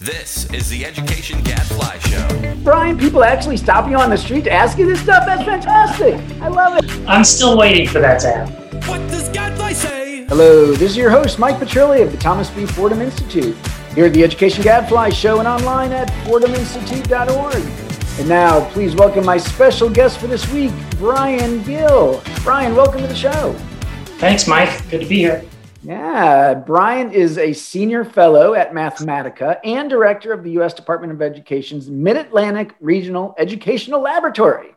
This is the Education Gadfly Show. Brian, people actually stop you on the street to ask you this stuff? That's fantastic. I love it. I'm still waiting for that to happen. What does Gadfly say? Hello, this is your host, Mike Petrilli of the Thomas B. Fordham Institute, here at the Education Gadfly Show and online at fordhaminstitute.org. And now, please welcome my special guest for this week, Brian Gill. Brian, welcome to the show. Thanks, Mike. Good to be here. Yeah, Brian is a senior fellow at Mathematica and director of the U.S. Department of Education's Mid Atlantic Regional Educational Laboratory.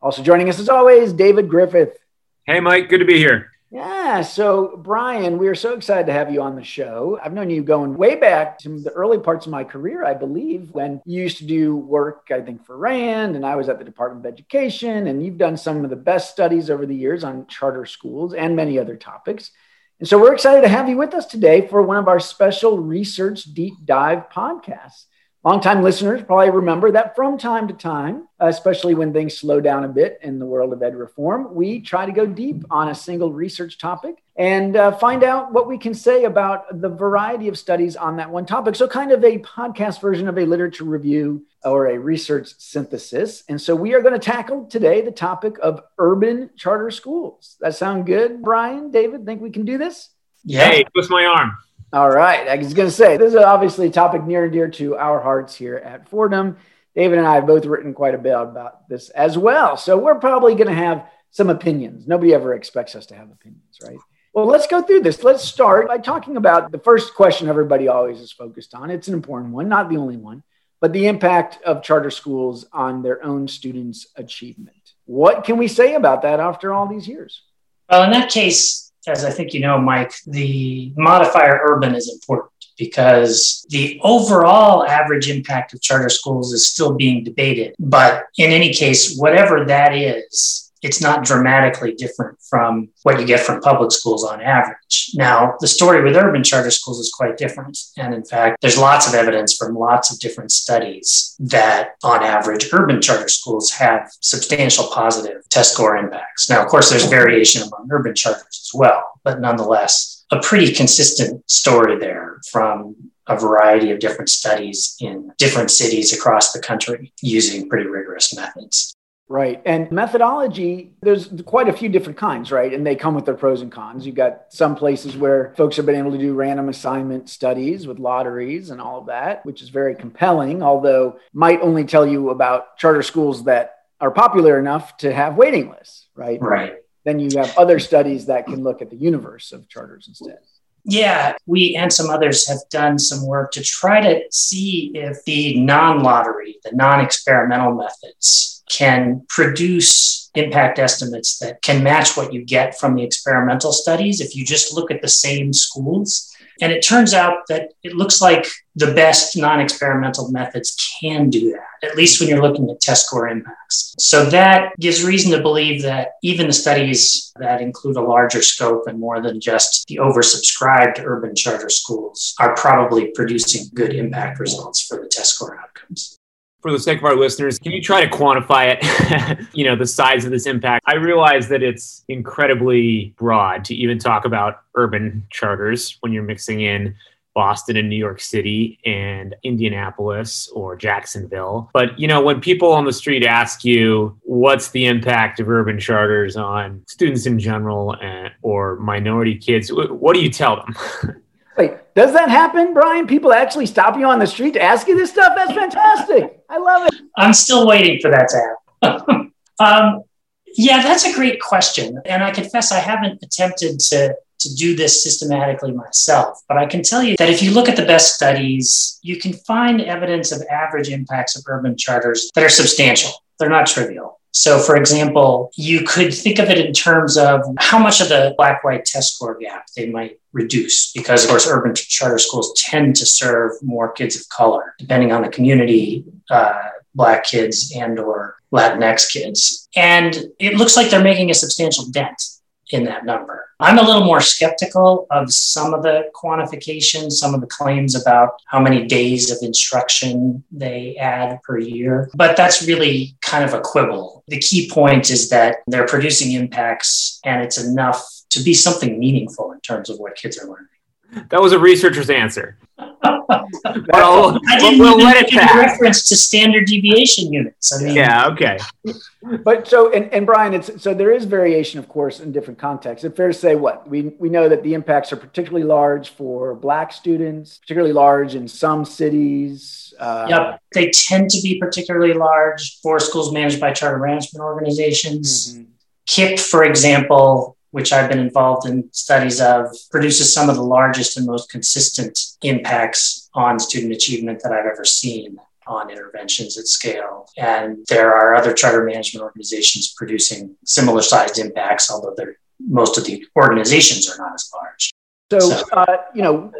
Also joining us, as always, David Griffith. Hey, Mike, good to be here. Yeah, so Brian, we are so excited to have you on the show. I've known you going way back to the early parts of my career, I believe, when you used to do work, I think, for RAND, and I was at the Department of Education, and you've done some of the best studies over the years on charter schools and many other topics. And so we're excited to have you with us today for one of our special research deep dive podcasts. Longtime listeners probably remember that from time to time, especially when things slow down a bit in the world of ed reform, we try to go deep on a single research topic and uh, find out what we can say about the variety of studies on that one topic. So, kind of a podcast version of a literature review or a research synthesis. And so, we are going to tackle today the topic of urban charter schools. That sound good, Brian? David, think we can do this? Yeah. Hey, twist my arm. All right. I was going to say, this is obviously a topic near and dear to our hearts here at Fordham. David and I have both written quite a bit about this as well. So we're probably going to have some opinions. Nobody ever expects us to have opinions, right? Well, let's go through this. Let's start by talking about the first question everybody always is focused on. It's an important one, not the only one, but the impact of charter schools on their own students' achievement. What can we say about that after all these years? Well, in that case, as I think you know, Mike, the modifier urban is important because the overall average impact of charter schools is still being debated. But in any case, whatever that is, it's not dramatically different from what you get from public schools on average. Now, the story with urban charter schools is quite different. And in fact, there's lots of evidence from lots of different studies that on average, urban charter schools have substantial positive test score impacts. Now, of course, there's variation among urban charters as well, but nonetheless, a pretty consistent story there from a variety of different studies in different cities across the country using pretty rigorous methods. Right. And methodology, there's quite a few different kinds, right? And they come with their pros and cons. You've got some places where folks have been able to do random assignment studies with lotteries and all of that, which is very compelling, although might only tell you about charter schools that are popular enough to have waiting lists, right? Right. Then you have other studies that can look at the universe of charters instead. Yeah, we and some others have done some work to try to see if the non lottery, the non experimental methods, can produce impact estimates that can match what you get from the experimental studies if you just look at the same schools. And it turns out that it looks like the best non experimental methods can do that, at least when you're looking at test score impacts. So that gives reason to believe that even the studies that include a larger scope and more than just the oversubscribed urban charter schools are probably producing good impact results for the test score outcomes for the sake of our listeners, can you try to quantify it? you know, the size of this impact. I realize that it's incredibly broad to even talk about urban charters when you're mixing in Boston and New York City and Indianapolis or Jacksonville. But, you know, when people on the street ask you what's the impact of urban charters on students in general and, or minority kids, what do you tell them? Wait, does that happen, Brian? People actually stop you on the street to ask you this stuff? That's fantastic. I love it. I'm still waiting for that to happen. um, yeah, that's a great question. And I confess I haven't attempted to, to do this systematically myself, but I can tell you that if you look at the best studies, you can find evidence of average impacts of urban charters that are substantial. They're not trivial. So, for example, you could think of it in terms of how much of the black white test score gap they might reduce, because, of course, urban charter schools tend to serve more kids of color, depending on the community, uh, black kids and or Latinx kids. And it looks like they're making a substantial dent in that number. I'm a little more skeptical of some of the quantification, some of the claims about how many days of instruction they add per year, but that's really kind of a quibble. The key point is that they're producing impacts and it's enough to be something meaningful in terms of what kids are learning. That was a researcher's answer. well, I didn't we'll, we'll let it pass. reference to standard deviation units. I mean, yeah, okay. But so, and, and Brian, it's so there is variation, of course, in different contexts. It's fair to say what we we know that the impacts are particularly large for Black students, particularly large in some cities. Uh, yep, they tend to be particularly large for schools managed by charter management organizations. Mm-hmm. KIPP, for example, which I've been involved in studies of, produces some of the largest and most consistent impacts on student achievement that I've ever seen on interventions at scale. And there are other charter management organizations producing similar sized impacts, although most of the organizations are not as large. So. Uh, you know,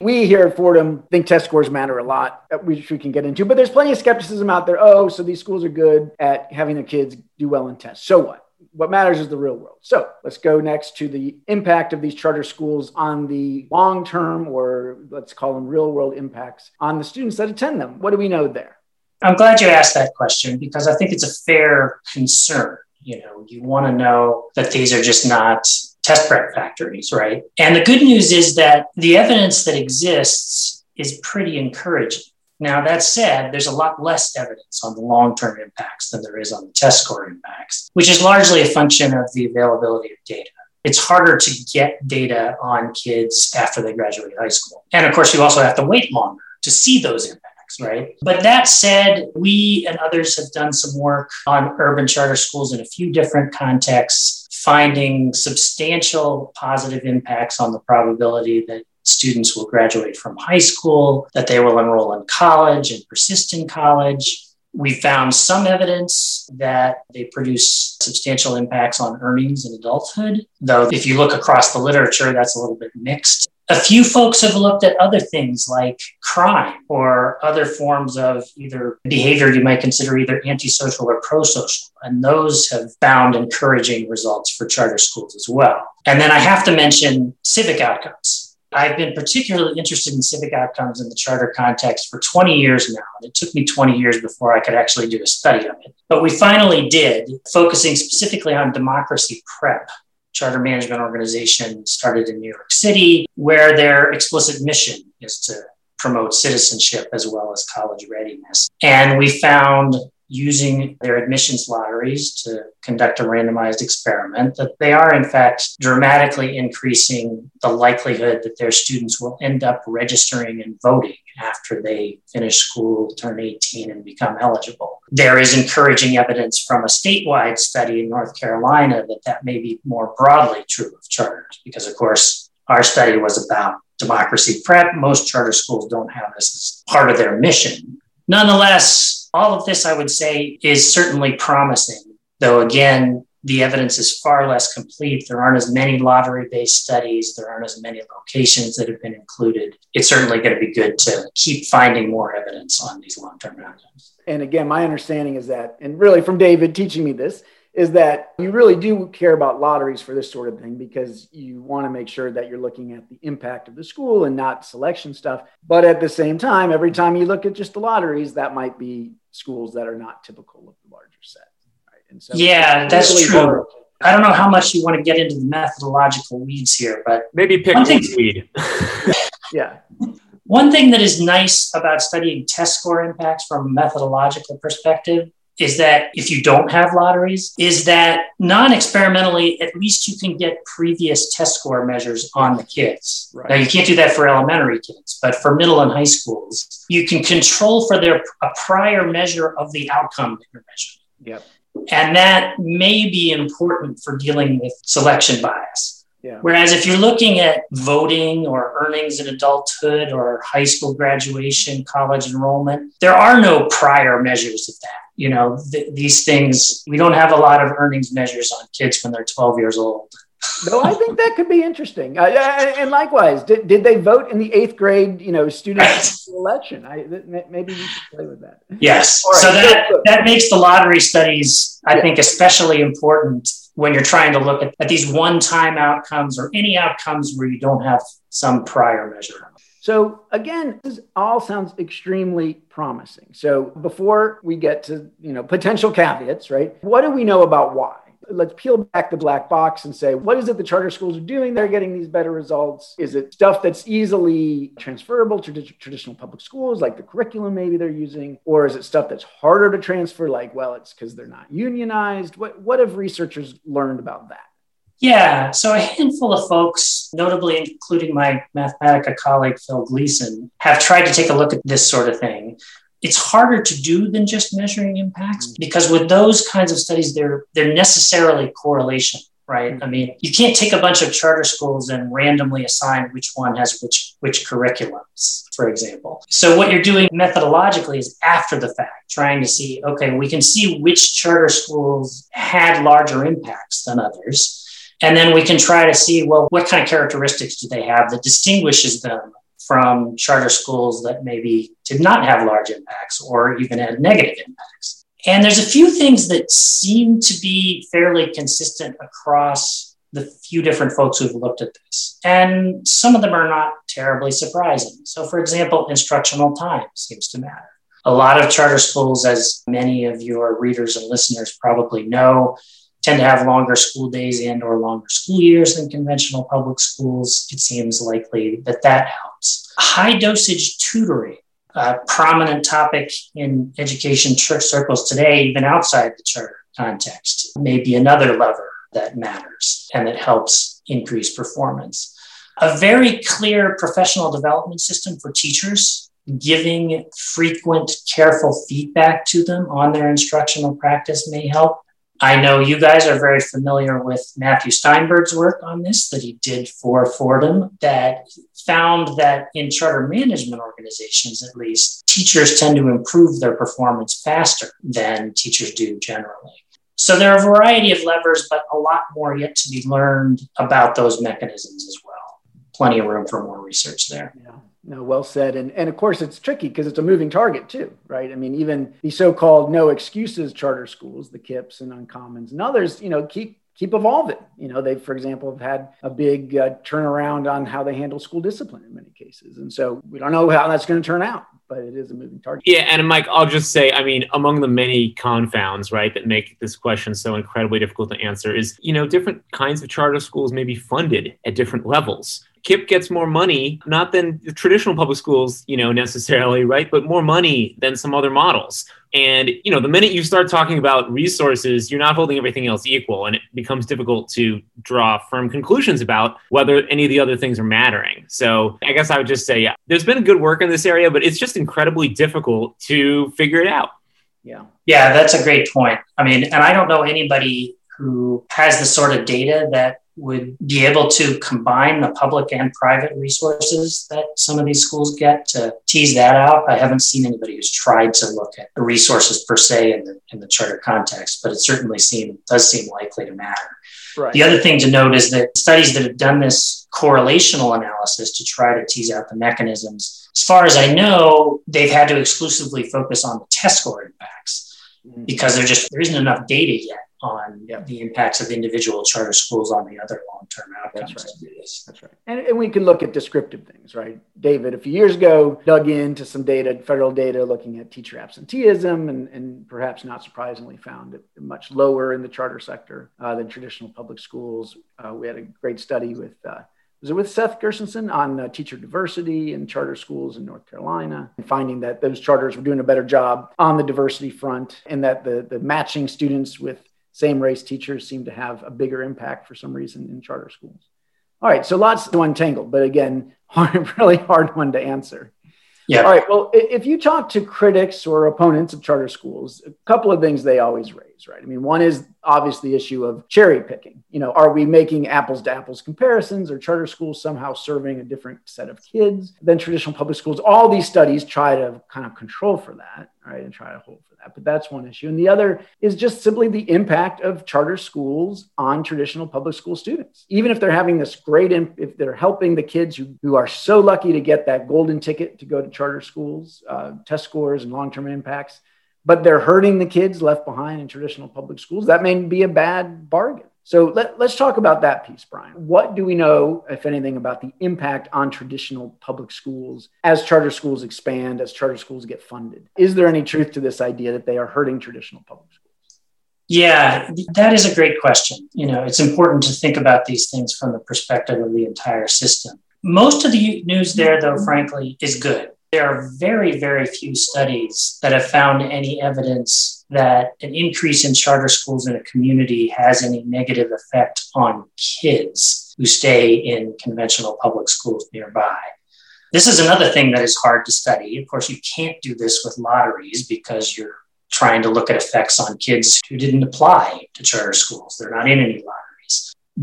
we here at Fordham think test scores matter a lot, which we can get into, but there's plenty of skepticism out there. Oh, so these schools are good at having their kids do well in tests. So what? What matters is the real world. So let's go next to the impact of these charter schools on the long term, or let's call them real world impacts on the students that attend them. What do we know there? I'm glad you asked that question because I think it's a fair concern. You know, you want to know that these are just not test prep factories, right? And the good news is that the evidence that exists is pretty encouraging. Now, that said, there's a lot less evidence on the long term impacts than there is on the test score impacts, which is largely a function of the availability of data. It's harder to get data on kids after they graduate high school. And of course, you also have to wait longer to see those impacts, right? But that said, we and others have done some work on urban charter schools in a few different contexts, finding substantial positive impacts on the probability that students will graduate from high school, that they will enroll in college and persist in college. We found some evidence that they produce substantial impacts on earnings in adulthood, though, if you look across the literature, that's a little bit mixed. A few folks have looked at other things like crime or other forms of either behavior you might consider either antisocial or prosocial. And those have found encouraging results for charter schools as well. And then I have to mention civic outcomes. I've been particularly interested in civic outcomes in the charter context for 20 years now. And it took me 20 years before I could actually do a study of it. But we finally did, focusing specifically on democracy prep. Charter management organization started in New York City, where their explicit mission is to promote citizenship as well as college readiness. And we found using their admissions lotteries to conduct a randomized experiment, that they are in fact dramatically increasing the likelihood that their students will end up registering and voting after they finish school, turn 18, and become eligible. There is encouraging evidence from a statewide study in North Carolina that that may be more broadly true of charters, because of course, our study was about democracy prep. Most charter schools don't have this as part of their mission. Nonetheless, all of this, I would say, is certainly promising, though again, the evidence is far less complete. There aren't as many lottery based studies, there aren't as many locations that have been included. It's certainly going to be good to keep finding more evidence on these long term outcomes. And again, my understanding is that, and really from David teaching me this, is that you really do care about lotteries for this sort of thing because you want to make sure that you're looking at the impact of the school and not selection stuff. But at the same time, every time you look at just the lotteries, that might be schools that are not typical of the larger set. Right? And so yeah, that's really true. Hard. I don't know how much you want to get into the methodological weeds here, but maybe pick one thing, weed. yeah. One thing that is nice about studying test score impacts from a methodological perspective is that if you don't have lotteries, is that non experimentally, at least you can get previous test score measures on the kids. Right. Now, you can't do that for elementary kids, but for middle and high schools, you can control for their a prior measure of the outcome that you're measuring. Yep. And that may be important for dealing with selection bias. Yeah. Whereas if you're looking at voting or earnings in adulthood or high school graduation, college enrollment, there are no prior measures of that. You know, th- these things, we don't have a lot of earnings measures on kids when they're 12 years old. no, I think that could be interesting. Uh, and likewise, did, did they vote in the eighth grade, you know, student election? I, maybe we should play with that. Yes. Right. So that, that makes the lottery studies, I yeah. think, especially important when you're trying to look at, at these one time outcomes or any outcomes where you don't have some prior measure. So again, this all sounds extremely promising. So before we get to, you know, potential caveats, right? What do we know about why? Let's peel back the black box and say, what is it the charter schools are doing? They're getting these better results. Is it stuff that's easily transferable to traditional public schools, like the curriculum maybe they're using? Or is it stuff that's harder to transfer, like, well, it's because they're not unionized? What, what have researchers learned about that? Yeah, so a handful of folks, notably including my Mathematica colleague Phil Gleason, have tried to take a look at this sort of thing. It's harder to do than just measuring impacts mm. because with those kinds of studies they're they're necessarily correlation right? I mean you can't take a bunch of charter schools and randomly assign which one has which which curriculums for example. So what you're doing methodologically is after the fact trying to see okay we can see which charter schools had larger impacts than others and then we can try to see well what kind of characteristics do they have that distinguishes them from charter schools that maybe did not have large impacts or even had negative impacts. And there's a few things that seem to be fairly consistent across the few different folks who've looked at this. And some of them are not terribly surprising. So, for example, instructional time seems to matter. A lot of charter schools, as many of your readers and listeners probably know, tend to have longer school days and or longer school years than conventional public schools it seems likely that that helps. High dosage tutoring a prominent topic in education circles today even outside the charter context may be another lever that matters and that helps increase performance. A very clear professional development system for teachers giving frequent careful feedback to them on their instructional practice may help I know you guys are very familiar with Matthew Steinberg's work on this that he did for Fordham that found that in charter management organizations, at least, teachers tend to improve their performance faster than teachers do generally. So there are a variety of levers, but a lot more yet to be learned about those mechanisms as well. Plenty of room for more research there. Yeah. No, well said. And, and of course, it's tricky because it's a moving target too, right? I mean, even the so-called no excuses charter schools, the KIPPs and Uncommons and others, you know, keep keep evolving. You know, they, for example, have had a big uh, turnaround on how they handle school discipline in many cases, and so we don't know how that's going to turn out. But it is a moving target. Yeah, and Mike, I'll just say, I mean, among the many confounds, right, that make this question so incredibly difficult to answer is, you know, different kinds of charter schools may be funded at different levels. KIPP gets more money, not than the traditional public schools, you know, necessarily, right? But more money than some other models. And, you know, the minute you start talking about resources, you're not holding everything else equal. And it becomes difficult to draw firm conclusions about whether any of the other things are mattering. So I guess I would just say, yeah, there's been good work in this area, but it's just incredibly difficult to figure it out. Yeah. Yeah, that's a great point. I mean, and I don't know anybody who has the sort of data that would be able to combine the public and private resources that some of these schools get to tease that out. I haven't seen anybody who's tried to look at the resources per se in the, in the charter context, but it certainly seem, does seem likely to matter. Right. The other thing to note is that studies that have done this correlational analysis to try to tease out the mechanisms, as far as I know, they've had to exclusively focus on the test score impacts mm. because there just there isn't enough data yet on yep. the impacts of individual charter schools on the other long-term outcomes That's right. That's right. And, and we can look at descriptive things, right? David, a few years ago, dug into some data, federal data, looking at teacher absenteeism, and, and perhaps not surprisingly found it much lower in the charter sector uh, than traditional public schools. Uh, we had a great study with uh, was it with Seth Gershenson on uh, teacher diversity in charter schools in North Carolina, and finding that those charters were doing a better job on the diversity front, and that the the matching students with same race teachers seem to have a bigger impact for some reason in charter schools. All right, so lots to untangle, but again, hard, really hard one to answer. Yeah. All right. Well, if you talk to critics or opponents of charter schools, a couple of things they always raise, right? I mean, one is obviously the issue of cherry picking. You know, are we making apples to apples comparisons? Or charter schools somehow serving a different set of kids than traditional public schools? All these studies try to kind of control for that, right, and try to hold for that. But that's one issue. And the other is just simply the impact of charter schools on traditional public school students. Even if they're having this great, imp- if they're helping the kids who, who are so lucky to get that golden ticket to go to charter schools, uh, test scores and long term impacts, but they're hurting the kids left behind in traditional public schools, that may be a bad bargain. So let, us talk about that piece, Brian. What do we know, if anything, about the impact on traditional public schools as charter schools expand, as charter schools get funded? Is there any truth to this idea that they are hurting traditional public schools? Yeah, that is a great question. You know, it's important to think about these things from the perspective of the entire system. Most of the news there, though, frankly, is good. There are very, very few studies that have found any evidence that an increase in charter schools in a community has any negative effect on kids who stay in conventional public schools nearby. This is another thing that is hard to study. Of course, you can't do this with lotteries because you're trying to look at effects on kids who didn't apply to charter schools. They're not in any lotteries.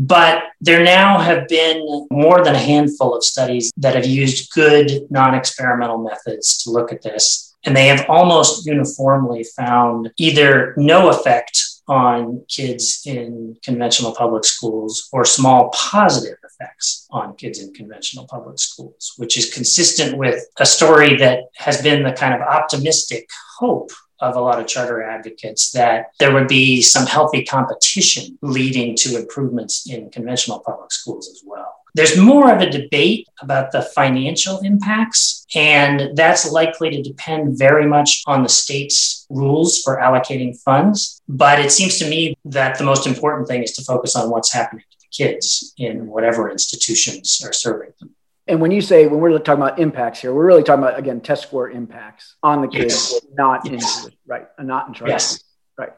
But there now have been more than a handful of studies that have used good non experimental methods to look at this. And they have almost uniformly found either no effect on kids in conventional public schools or small positive effects on kids in conventional public schools, which is consistent with a story that has been the kind of optimistic hope of a lot of charter advocates that there would be some healthy competition leading to improvements in conventional public schools as well. There's more of a debate about the financial impacts, and that's likely to depend very much on the state's rules for allocating funds. But it seems to me that the most important thing is to focus on what's happening to the kids in whatever institutions are serving them. And when you say when we're talking about impacts here, we're really talking about again test score impacts on the kids, yes. not yes. right, not in charge. Yes. Right.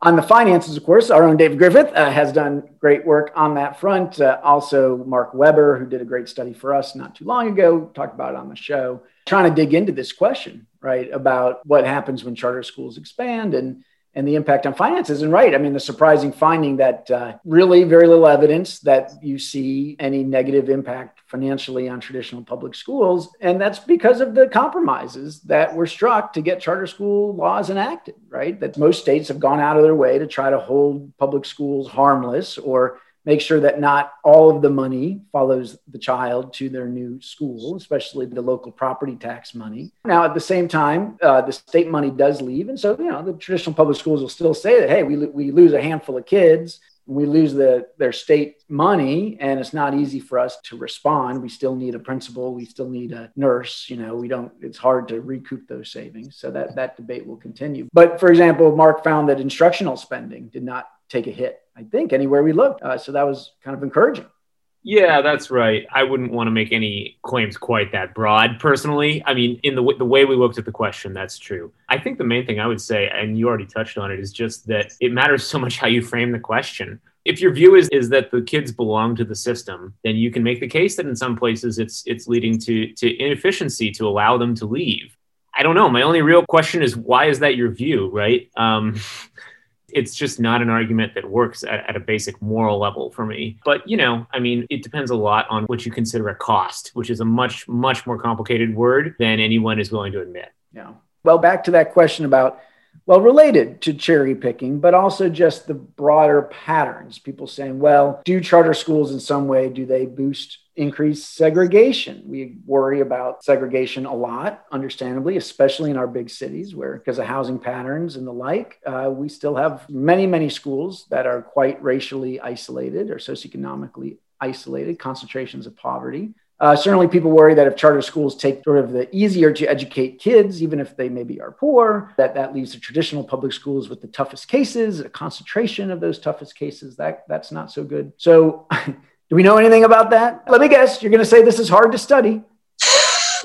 On the finances, of course, our own David Griffith uh, has done great work on that front. Uh, also, Mark Weber, who did a great study for us not too long ago, talked about it on the show, trying to dig into this question, right, about what happens when charter schools expand and and the impact on finances. And right, I mean, the surprising finding that uh, really very little evidence that you see any negative impact financially on traditional public schools. And that's because of the compromises that were struck to get charter school laws enacted, right? That most states have gone out of their way to try to hold public schools harmless or make sure that not all of the money follows the child to their new school, especially the local property tax money. Now, at the same time, uh, the state money does leave. And so, you know, the traditional public schools will still say that, hey, we, we lose a handful of kids. We lose the, their state money, and it's not easy for us to respond. We still need a principal. We still need a nurse. You know, we don't. It's hard to recoup those savings. So that that debate will continue. But for example, Mark found that instructional spending did not take a hit I think, anywhere we looked. Uh, so that was kind of encouraging. Yeah, that's right. I wouldn't want to make any claims quite that broad personally. I mean, in the, w- the way we looked at the question, that's true. I think the main thing I would say, and you already touched on it, is just that it matters so much how you frame the question. If your view is, is that the kids belong to the system, then you can make the case that in some places it's it's leading to to inefficiency to allow them to leave. I don't know. My only real question is why is that your view, right? Um, it's just not an argument that works at, at, a basic moral level for me. But, you know, I mean, it depends a lot on what you consider a cost, which is a much, much more complicated word than anyone is willing to admit. Yeah. Well, back to that question about well, related to cherry picking, but also just the broader patterns. People saying, well, do charter schools in some way, do they boost increase segregation? We worry about segregation a lot, understandably, especially in our big cities where, because of housing patterns and the like, uh, we still have many, many schools that are quite racially isolated or socioeconomically isolated, concentrations of poverty. Uh, certainly, people worry that if charter schools take sort of the easier to educate kids, even if they maybe are poor, that that leaves the traditional public schools with the toughest cases, a concentration of those toughest cases. That that's not so good. So, do we know anything about that? Let me guess. You're going to say this is hard to study.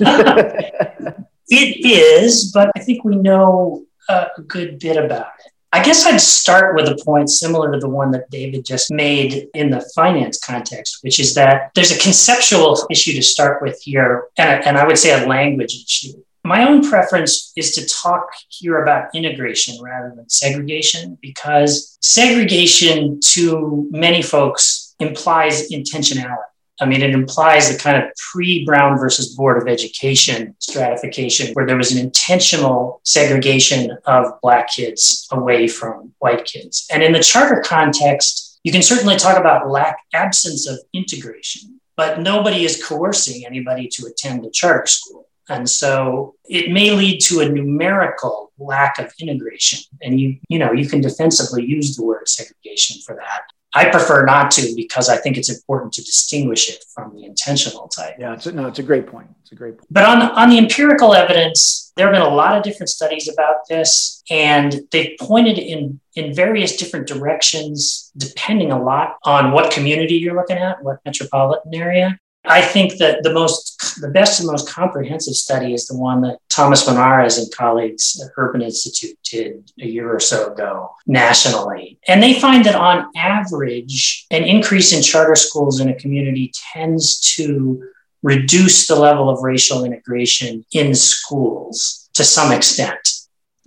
it is, but I think we know uh, a good bit about it. I guess I'd start with a point similar to the one that David just made in the finance context, which is that there's a conceptual issue to start with here, and, and I would say a language issue. My own preference is to talk here about integration rather than segregation because segregation to many folks implies intentionality. I mean, it implies the kind of pre Brown versus Board of Education stratification where there was an intentional segregation of Black kids away from white kids. And in the charter context, you can certainly talk about lack, absence of integration, but nobody is coercing anybody to attend a charter school. And so it may lead to a numerical lack of integration. And you, you know, you can defensively use the word segregation for that. I prefer not to because I think it's important to distinguish it from the intentional type. Yeah, it's a, no, it's a great point. It's a great point. But on the, on the empirical evidence, there have been a lot of different studies about this, and they've pointed in in various different directions, depending a lot on what community you're looking at, what metropolitan area. I think that the most, the best and most comprehensive study is the one that Thomas Monarrez and colleagues at Urban Institute did a year or so ago nationally. And they find that on average, an increase in charter schools in a community tends to reduce the level of racial integration in schools to some extent.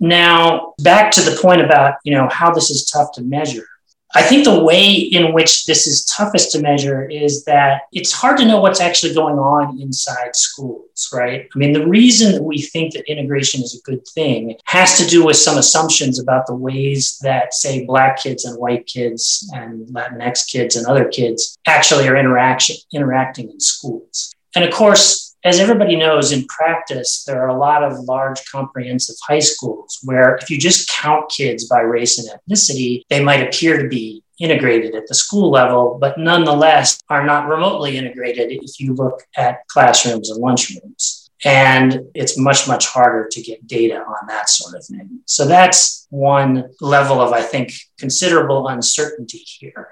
Now, back to the point about, you know, how this is tough to measure. I think the way in which this is toughest to measure is that it's hard to know what's actually going on inside schools, right? I mean, the reason that we think that integration is a good thing has to do with some assumptions about the ways that, say, Black kids and white kids and Latinx kids and other kids actually are interaction, interacting in schools. And of course, as everybody knows, in practice, there are a lot of large comprehensive high schools where if you just count kids by race and ethnicity, they might appear to be integrated at the school level, but nonetheless are not remotely integrated if you look at classrooms and lunchrooms. And it's much, much harder to get data on that sort of thing. So that's one level of, I think, considerable uncertainty here.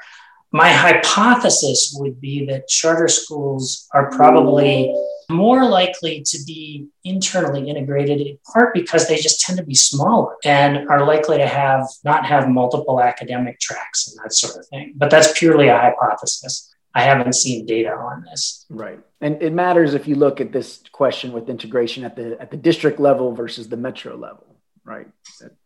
My hypothesis would be that charter schools are probably more likely to be internally integrated in part because they just tend to be smaller and are likely to have not have multiple academic tracks and that sort of thing. But that's purely a hypothesis. I haven't seen data on this. Right. And it matters if you look at this question with integration at the at the district level versus the metro level right?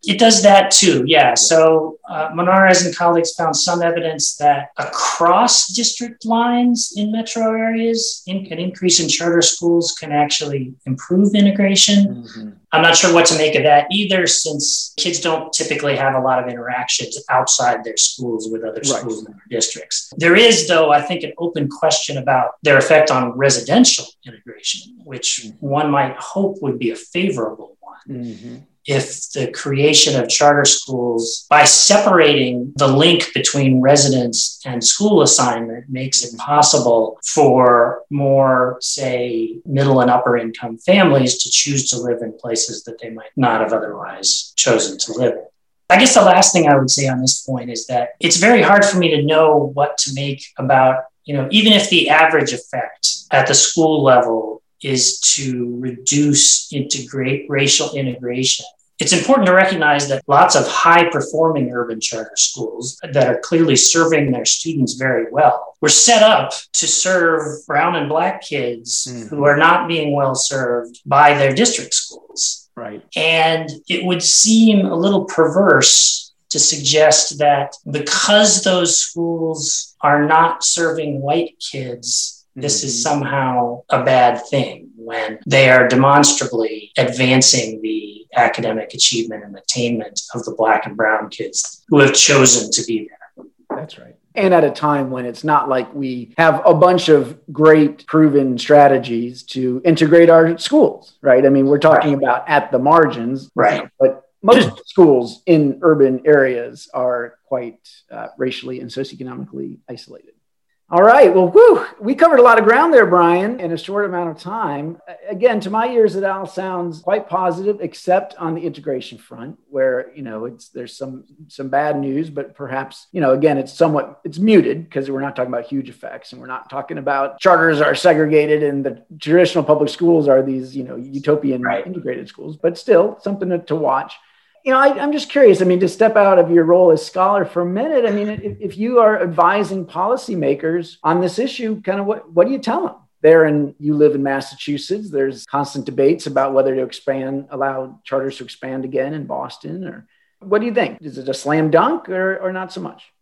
It does that too, yeah. So uh, Monarrez and colleagues found some evidence that across district lines in metro areas, in, an increase in charter schools can actually improve integration. Mm-hmm. I'm not sure what to make of that either, since kids don't typically have a lot of interactions outside their schools with other schools in their districts. There is, though, I think, an open question about their effect on residential integration, which mm-hmm. one might hope would be a favorable one. Mm-hmm if the creation of charter schools, by separating the link between residence and school assignment, makes it possible for more, say, middle and upper income families to choose to live in places that they might not have otherwise chosen to live in. I guess the last thing I would say on this point is that it's very hard for me to know what to make about, you know, even if the average effect at the school level is to reduce integrate racial integration. It's important to recognize that lots of high performing urban charter schools that are clearly serving their students very well were set up to serve brown and black kids mm-hmm. who are not being well served by their district schools. Right. And it would seem a little perverse to suggest that because those schools are not serving white kids, this mm-hmm. is somehow a bad thing when they are demonstrably advancing the academic achievement and attainment of the black and brown kids who have chosen to be there. That's right. And at a time when it's not like we have a bunch of great proven strategies to integrate our schools, right? I mean, we're talking right. about at the margins, right? But most schools in urban areas are quite uh, racially and socioeconomically isolated. All right. Well, whew, we covered a lot of ground there, Brian, in a short amount of time. Again, to my ears, it all sounds quite positive, except on the integration front, where you know it's there's some some bad news, but perhaps you know again it's somewhat it's muted because we're not talking about huge effects, and we're not talking about charters are segregated and the traditional public schools are these you know utopian right. integrated schools, but still something to, to watch you know, I, am just curious. I mean, to step out of your role as scholar for a minute, I mean, if, if you are advising policymakers on this issue, kind of what, what do you tell them? There, and you live in Massachusetts. There's constant debates about whether to expand, allow charters to expand again in Boston, or what do you think? Is it a slam dunk or, or not so much?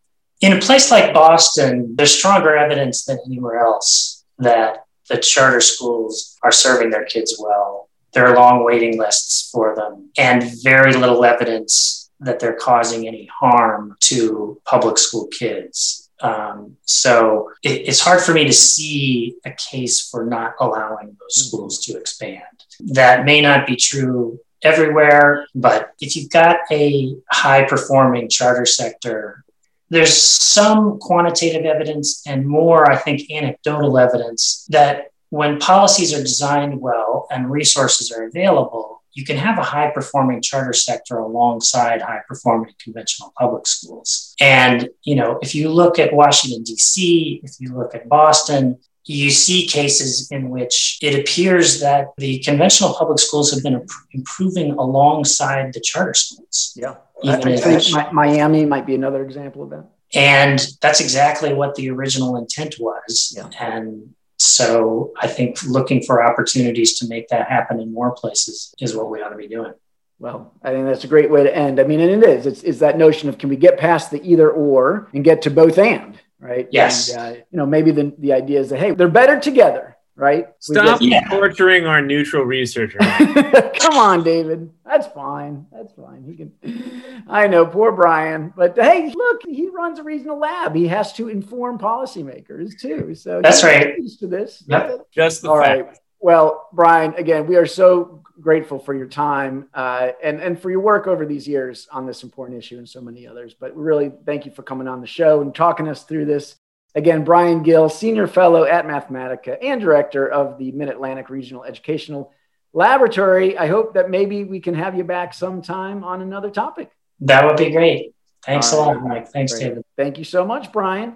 In a place like Boston, there's stronger evidence than anywhere else that the charter schools are serving their kids well there are long waiting lists for them and very little evidence that they're causing any harm to public school kids. Um, so it, it's hard for me to see a case for not allowing those schools to expand. That may not be true everywhere, but if you've got a high performing charter sector, there's some quantitative evidence and more, I think, anecdotal evidence that when policies are designed well and resources are available, you can have a high performing charter sector alongside high performing conventional public schools. And, you know, if you look at Washington, D.C., if you look at Boston, you see cases in which it appears that the conventional public schools have been improving alongside the charter schools. Yeah. I think Miami might be another example of that. And that's exactly what the original intent was. Yeah. And so I think looking for opportunities to make that happen in more places is what we ought to be doing. Well, I think that's a great way to end. I mean, and it is. It's, it's that notion of can we get past the either or and get to both and, right? Yes. And, uh, you know, maybe the, the idea is that, hey, they're better together right? Stop torturing our neutral researcher. Come on, David. That's fine. That's fine. He can. I know, poor Brian. But hey, look, he runs a regional lab. He has to inform policymakers too. So that's right. Used to this. Yep. Just the All fact. right. Well, Brian, again, we are so grateful for your time uh, and and for your work over these years on this important issue and so many others. But really, thank you for coming on the show and talking us through this. Again, Brian Gill, Senior Fellow at Mathematica and Director of the Mid Atlantic Regional Educational Laboratory. I hope that maybe we can have you back sometime on another topic. That would be great. Thanks All a lot, Mike. Thanks, great. David. Thank you so much, Brian.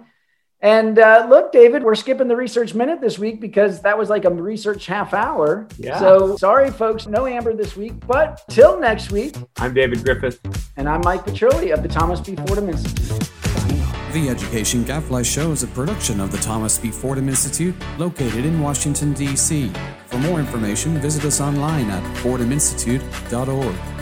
And uh, look, David, we're skipping the research minute this week because that was like a research half hour. Yeah. So sorry, folks, no Amber this week. But till next week, I'm David Griffith. And I'm Mike Petrilli of the Thomas B. Fordham Institute. The Education Gadfly Show is a production of the Thomas B. Fordham Institute, located in Washington, D.C. For more information, visit us online at fordhaminstitute.org.